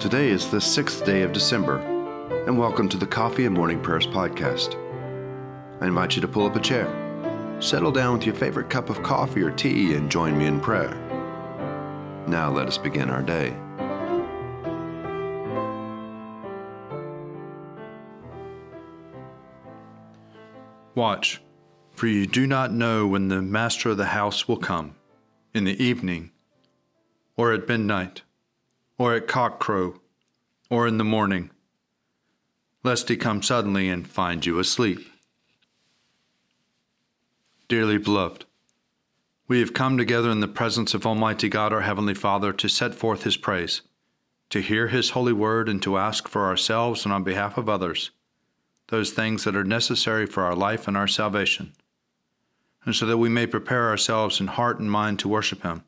Today is the sixth day of December, and welcome to the Coffee and Morning Prayers podcast. I invite you to pull up a chair, settle down with your favorite cup of coffee or tea, and join me in prayer. Now let us begin our day. Watch, for you do not know when the master of the house will come, in the evening, or at midnight, or at cockcrow, or in the morning, lest he come suddenly and find you asleep. Dearly beloved, we have come together in the presence of Almighty God our Heavenly Father to set forth His praise, to hear His holy word, and to ask for ourselves and on behalf of others those things that are necessary for our life and our salvation, and so that we may prepare ourselves in heart and mind to worship Him.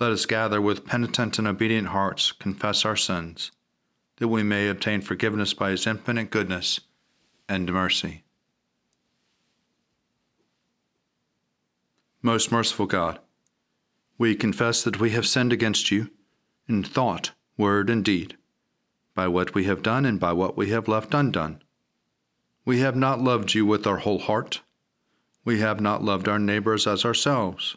Let us gather with penitent and obedient hearts, confess our sins, that we may obtain forgiveness by His infinite goodness and mercy. Most merciful God, we confess that we have sinned against you in thought, word, and deed, by what we have done and by what we have left undone. We have not loved you with our whole heart. We have not loved our neighbors as ourselves.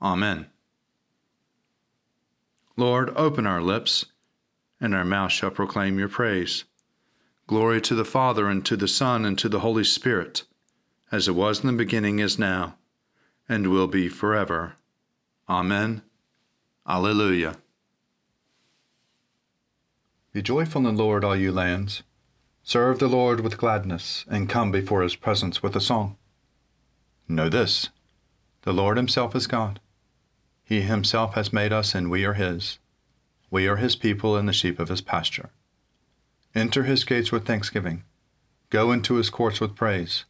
Amen. Lord, open our lips, and our mouth shall proclaim your praise. Glory to the Father, and to the Son, and to the Holy Spirit, as it was in the beginning, is now, and will be forever. Amen. Alleluia. Be joyful in the Lord, all you lands. Serve the Lord with gladness, and come before his presence with a song. Know this the Lord himself is God. He himself has made us, and we are his. We are his people and the sheep of his pasture. Enter his gates with thanksgiving. Go into his courts with praise.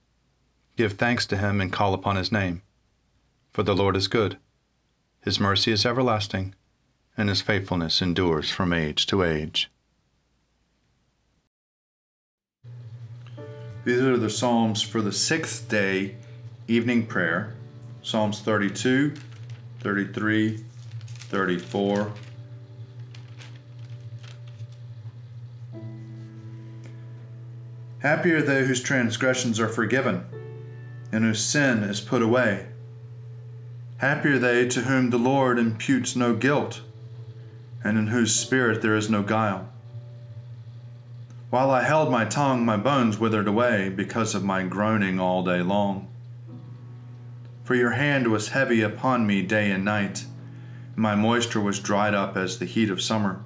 Give thanks to him and call upon his name. For the Lord is good. His mercy is everlasting, and his faithfulness endures from age to age. These are the Psalms for the sixth day evening prayer Psalms 32, 33, 34. Happy are they whose transgressions are forgiven and whose sin is put away. Happy are they to whom the Lord imputes no guilt and in whose spirit there is no guile. While I held my tongue, my bones withered away because of my groaning all day long. For your hand was heavy upon me day and night, and my moisture was dried up as the heat of summer.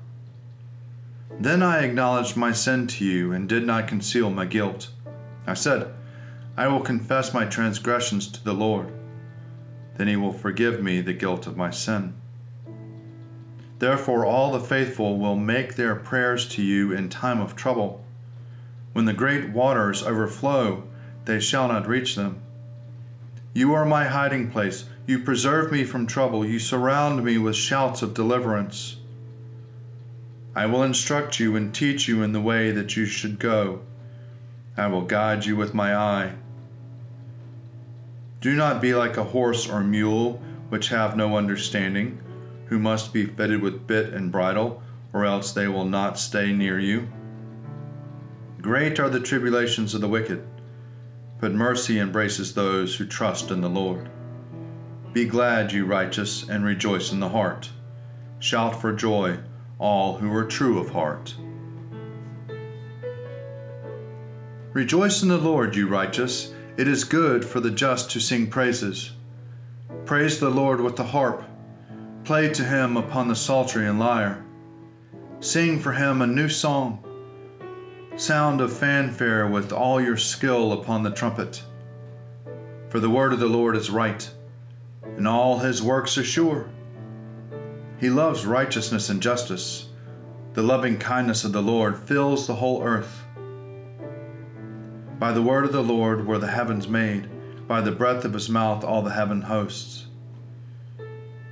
Then I acknowledged my sin to you and did not conceal my guilt. I said, I will confess my transgressions to the Lord. Then he will forgive me the guilt of my sin. Therefore, all the faithful will make their prayers to you in time of trouble. When the great waters overflow, they shall not reach them. You are my hiding place. You preserve me from trouble. You surround me with shouts of deliverance. I will instruct you and teach you in the way that you should go. I will guide you with my eye. Do not be like a horse or mule, which have no understanding who must be fitted with bit and bridle, or else they will not stay near you. Great are the tribulations of the wicked, but mercy embraces those who trust in the Lord. Be glad, you righteous, and rejoice in the heart. Shout for joy, all who are true of heart. Rejoice in the Lord, you righteous. It is good for the just to sing praises. Praise the Lord with the harp Play to him upon the psaltery and lyre. Sing for him a new song. Sound of fanfare with all your skill upon the trumpet. For the word of the Lord is right, and all his works are sure. He loves righteousness and justice. The loving kindness of the Lord fills the whole earth. By the word of the Lord were the heavens made, by the breath of his mouth all the heaven hosts.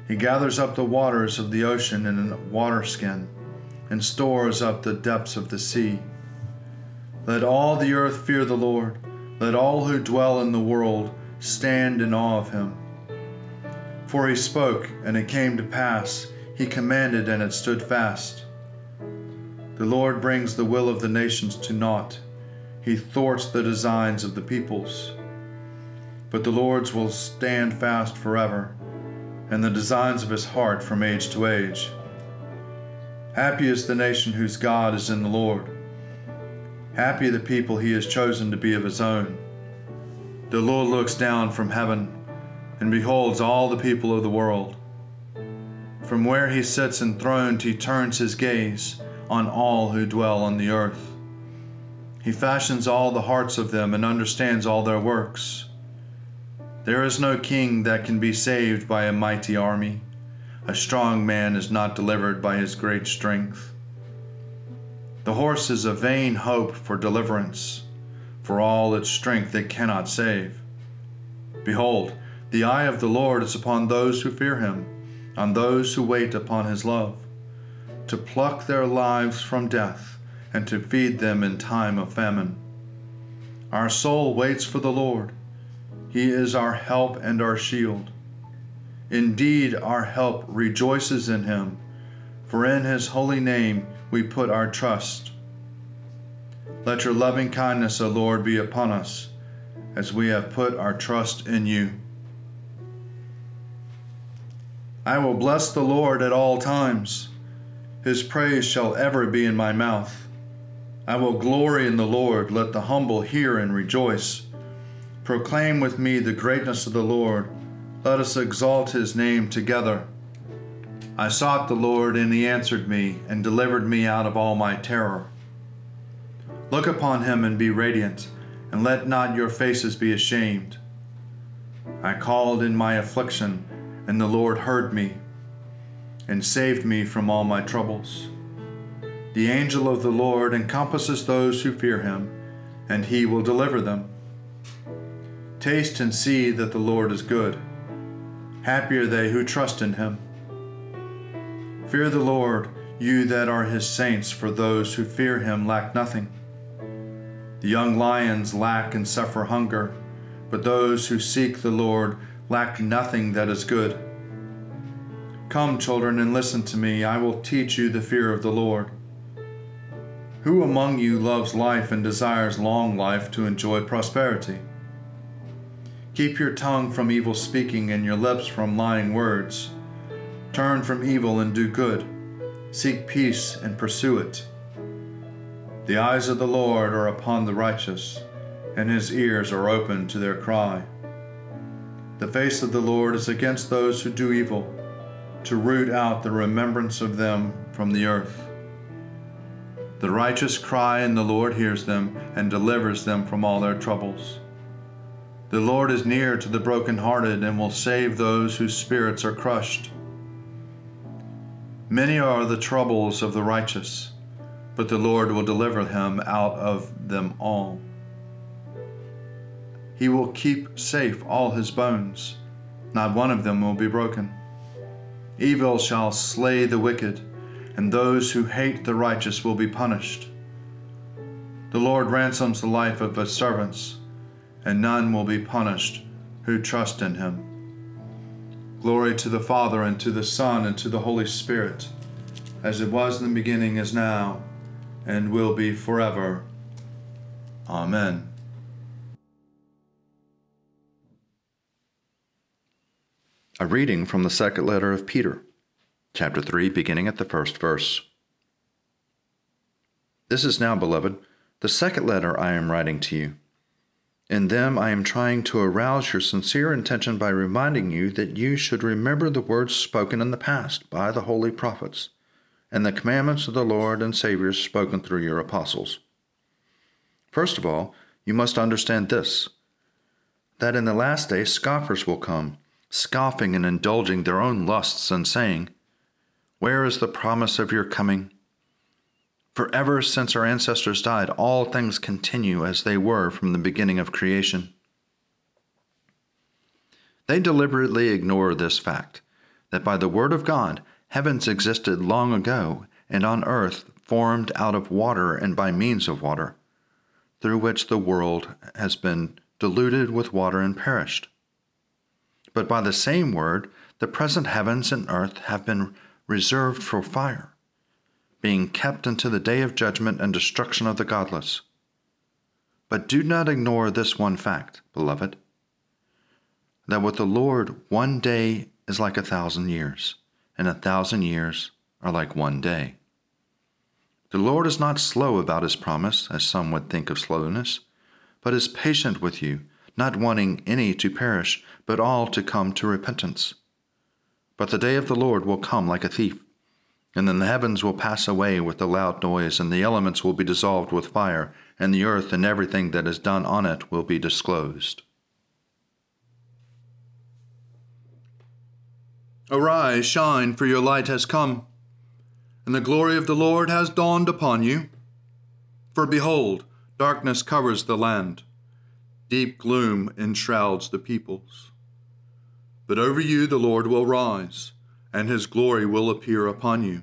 He gathers up the waters of the ocean in a waterskin, and stores up the depths of the sea. Let all the earth fear the Lord. Let all who dwell in the world stand in awe of him. For he spoke, and it came to pass. He commanded, and it stood fast. The Lord brings the will of the nations to naught. He thwarts the designs of the peoples. But the Lord's will stand fast forever, and the designs of his heart from age to age. Happy is the nation whose God is in the Lord. Happy the people he has chosen to be of his own. The Lord looks down from heaven and beholds all the people of the world. From where he sits enthroned, he turns his gaze on all who dwell on the earth. He fashions all the hearts of them and understands all their works. There is no king that can be saved by a mighty army. A strong man is not delivered by his great strength. The horse is a vain hope for deliverance. For all its strength it cannot save. Behold, the eye of the Lord is upon those who fear him, on those who wait upon his love, to pluck their lives from death and to feed them in time of famine. Our soul waits for the Lord. He is our help and our shield. Indeed, our help rejoices in him, for in his holy name we put our trust. Let your loving kindness, O Lord, be upon us, as we have put our trust in you. I will bless the Lord at all times. His praise shall ever be in my mouth. I will glory in the Lord. Let the humble hear and rejoice. Proclaim with me the greatness of the Lord. Let us exalt his name together. I sought the Lord, and he answered me, and delivered me out of all my terror. Look upon him and be radiant, and let not your faces be ashamed. I called in my affliction, and the Lord heard me, and saved me from all my troubles. The angel of the Lord encompasses those who fear him, and he will deliver them. Taste and see that the Lord is good. Happy are they who trust in him. Fear the Lord, you that are his saints, for those who fear him lack nothing. The young lions lack and suffer hunger, but those who seek the Lord lack nothing that is good. Come, children, and listen to me. I will teach you the fear of the Lord. Who among you loves life and desires long life to enjoy prosperity? Keep your tongue from evil speaking and your lips from lying words. Turn from evil and do good. Seek peace and pursue it. The eyes of the Lord are upon the righteous, and his ears are open to their cry. The face of the Lord is against those who do evil, to root out the remembrance of them from the earth. The righteous cry, and the Lord hears them and delivers them from all their troubles. The Lord is near to the brokenhearted and will save those whose spirits are crushed. Many are the troubles of the righteous, but the Lord will deliver him out of them all. He will keep safe all his bones, not one of them will be broken. Evil shall slay the wicked and those who hate the righteous will be punished. The Lord ransoms the life of his servants, and none will be punished who trust in him. Glory to the Father, and to the Son, and to the Holy Spirit, as it was in the beginning, is now, and will be forever. Amen. A reading from the second letter of Peter chapter 3, beginning at the first verse. This is now, beloved, the second letter I am writing to you. In them I am trying to arouse your sincere intention by reminding you that you should remember the words spoken in the past by the holy prophets, and the commandments of the Lord and Savior spoken through your apostles. First of all, you must understand this that in the last day scoffers will come, scoffing and indulging their own lusts, and saying, where is the promise of your coming? For ever since our ancestors died, all things continue as they were from the beginning of creation. They deliberately ignore this fact that by the Word of God, heavens existed long ago, and on earth formed out of water and by means of water, through which the world has been diluted with water and perished. But by the same Word, the present heavens and earth have been reserved for fire being kept unto the day of judgment and destruction of the godless. But do not ignore this one fact, beloved, that with the Lord one day is like a thousand years, and a thousand years are like one day. The Lord is not slow about his promise, as some would think of slowness, but is patient with you, not wanting any to perish, but all to come to repentance. But the day of the Lord will come like a thief and then the heavens will pass away with a loud noise, and the elements will be dissolved with fire, and the earth and everything that is done on it will be disclosed. Arise, shine, for your light has come, and the glory of the Lord has dawned upon you. For behold, darkness covers the land, deep gloom enshrouds the peoples. But over you the Lord will rise and his glory will appear upon you.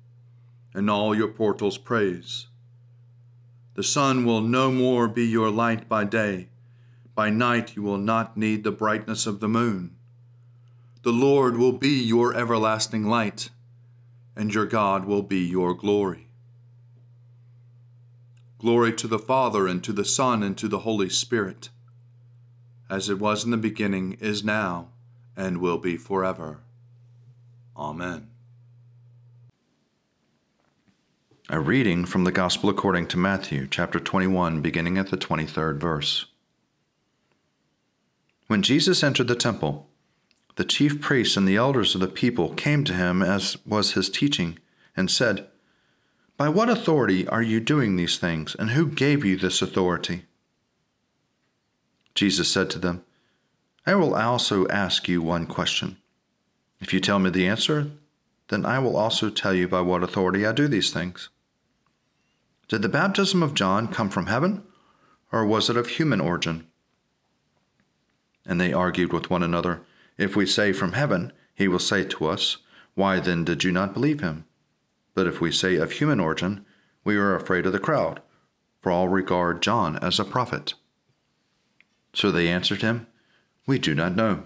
and all your portals praise. The sun will no more be your light by day. By night you will not need the brightness of the moon. The Lord will be your everlasting light, and your God will be your glory. Glory to the Father, and to the Son, and to the Holy Spirit, as it was in the beginning, is now, and will be forever. Amen. A reading from the Gospel according to Matthew, chapter 21, beginning at the 23rd verse. When Jesus entered the temple, the chief priests and the elders of the people came to him, as was his teaching, and said, By what authority are you doing these things, and who gave you this authority? Jesus said to them, I will also ask you one question. If you tell me the answer, then I will also tell you by what authority I do these things. Did the baptism of John come from heaven, or was it of human origin? And they argued with one another, If we say from heaven, he will say to us, Why then did you not believe him? But if we say of human origin, we are afraid of the crowd, for all regard John as a prophet. So they answered him, We do not know.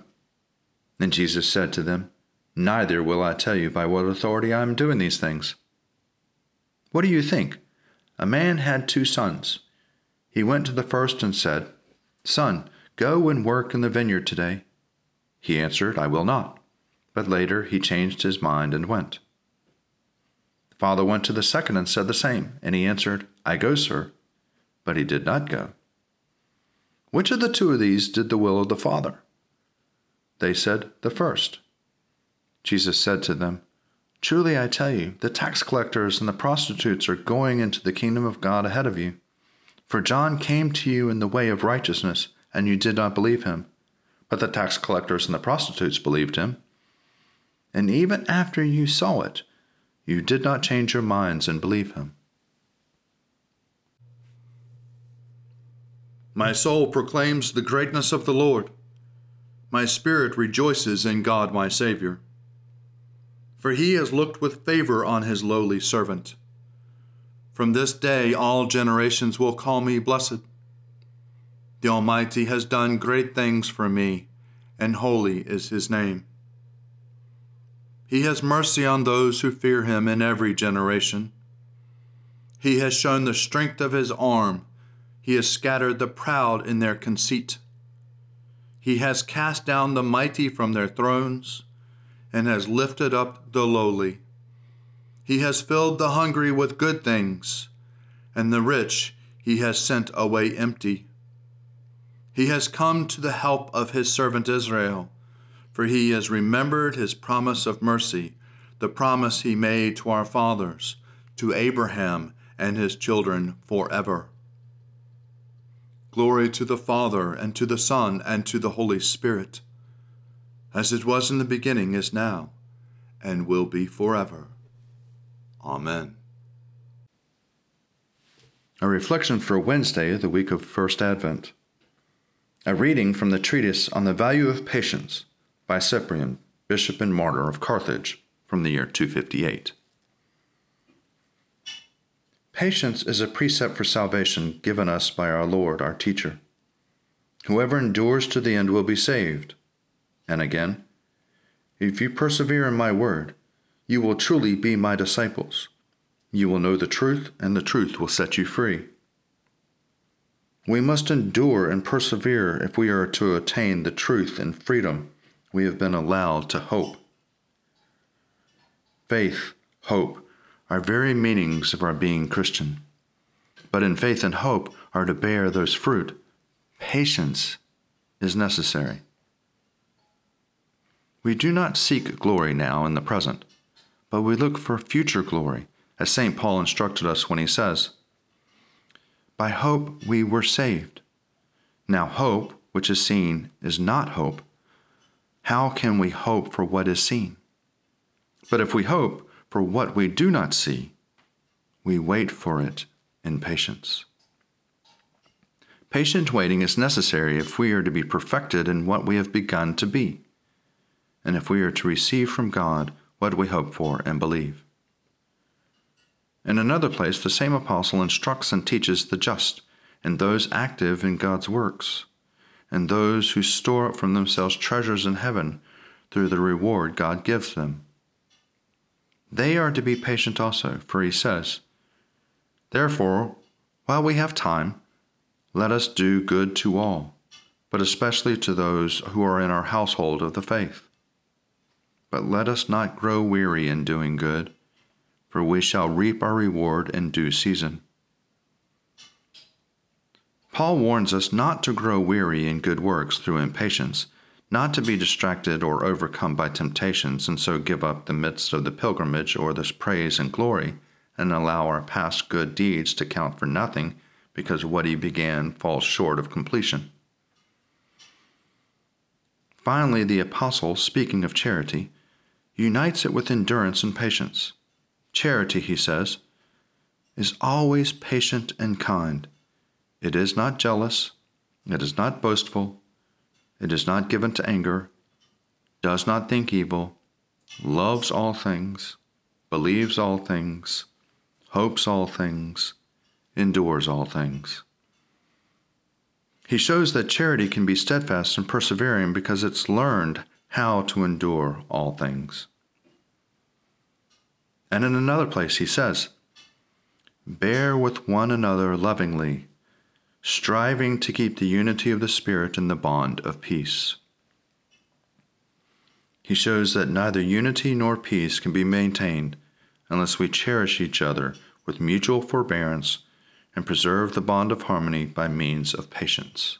Then Jesus said to them, Neither will I tell you by what authority I am doing these things. What do you think? A man had two sons. He went to the first and said, Son, go and work in the vineyard today. He answered, I will not. But later he changed his mind and went. The father went to the second and said the same, and he answered, I go, sir. But he did not go. Which of the two of these did the will of the father? They said, The first. Jesus said to them, Truly I tell you, the tax collectors and the prostitutes are going into the kingdom of God ahead of you. For John came to you in the way of righteousness, and you did not believe him. But the tax collectors and the prostitutes believed him. And even after you saw it, you did not change your minds and believe him. My soul proclaims the greatness of the Lord. My spirit rejoices in God my Savior for he has looked with favor on his lowly servant. From this day all generations will call me blessed. The Almighty has done great things for me, and holy is his name. He has mercy on those who fear him in every generation. He has shown the strength of his arm. He has scattered the proud in their conceit. He has cast down the mighty from their thrones and has lifted up the lowly. he has filled the hungry with good things, and the rich he has sent away empty. He has come to the help of his servant Israel, for he has remembered his promise of mercy, the promise he made to our fathers, to Abraham and his children forever. Glory to the Father, and to the Son, and to the Holy Spirit, as it was in the beginning, is now, and will be forever. Amen. A reflection for Wednesday, the week of First Advent. A reading from the treatise on the value of patience by Cyprian, bishop and martyr of Carthage, from the year 258. Patience is a precept for salvation given us by our Lord, our teacher. Whoever endures to the end will be saved. And again, if you persevere in my word, you will truly be my disciples. You will know the truth, and the truth will set you free. We must endure and persevere if we are to attain the truth and freedom we have been allowed to hope. Faith, hope, are very meanings of our being Christian. But in faith and hope are to bear those fruit. Patience is necessary. We do not seek glory now in the present but we look for future glory, as St. Paul instructed us when he says, By hope we were saved. Now, hope, which is seen, is not hope. How can we hope for what is seen? But if we hope for what we do not see, we wait for it in patience. Patient waiting is necessary if we are to be perfected in what we have begun to be, and if we are to receive from God what we hope for and believe. In another place, the same apostle instructs and teaches the just and those active in God's works, and those who store up from themselves treasures in heaven through the reward God gives them. They are to be patient also, for he says, Therefore, while we have time, let us do good to all, but especially to those who are in our household of the faith. But let us not grow weary in doing good, for we shall reap our reward in due season. Paul warns us not to grow weary in good works through impatience, not to be distracted or overcome by temptations, and so give up the midst of the pilgrimage or this praise and glory, and allow our past good deeds to count for nothing because what he began falls short of completion. Finally, the apostle, speaking of charity, unites it with endurance and patience. Charity, he says, is always patient and kind. It is not jealous, it is not boastful, it is not given to anger, does not think evil, loves all things, believes all things, hopes all things, endures all things. He shows that charity can be steadfast and persevering because it's learned how to endure all things. And in another place, he says, Bear with one another lovingly, striving to keep the unity of the Spirit in the bond of peace. He shows that neither unity nor peace can be maintained unless we cherish each other with mutual forbearance and preserve the bond of harmony by means of patience.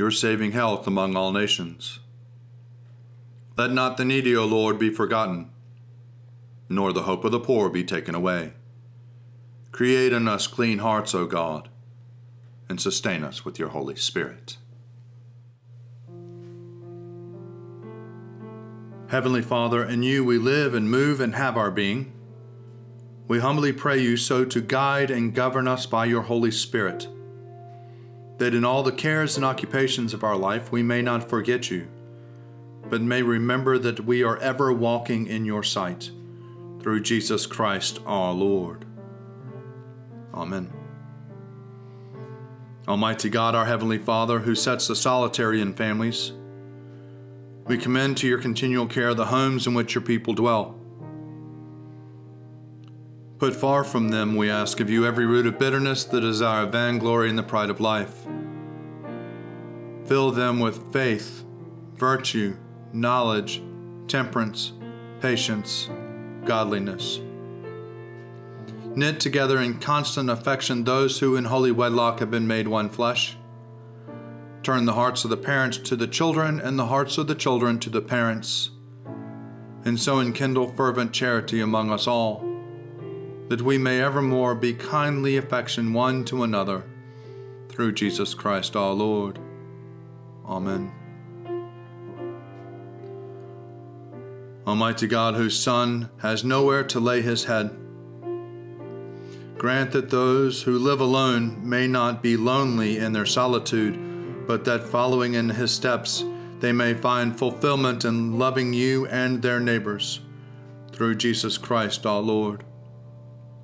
your saving health among all nations. Let not the needy, O Lord, be forgotten, nor the hope of the poor be taken away. Create in us clean hearts, O God, and sustain us with your Holy Spirit. Heavenly Father, in you we live and move and have our being. We humbly pray you so to guide and govern us by your Holy Spirit, that in all the cares and occupations of our life we may not forget you, but may remember that we are ever walking in your sight, through Jesus Christ our Lord. Amen. Almighty God, our Heavenly Father, who sets the solitary in families, we commend to your continual care the homes in which your people dwell. Put far from them, we ask of you, every root of bitterness, the desire of vainglory, and the pride of life. Fill them with faith, virtue, knowledge, temperance, patience, godliness. Knit together in constant affection those who in holy wedlock have been made one flesh Turn the hearts of the parents to the children, and the hearts of the children to the parents, and so enkindle fervent charity among us all, that we may evermore be kindly affection one to another, through Jesus Christ our Lord. Amen. Almighty God, whose Son has nowhere to lay his head, grant that those who live alone may not be lonely in their solitude but that following in his steps, they may find fulfillment in loving you and their neighbors. Through Jesus Christ our Lord.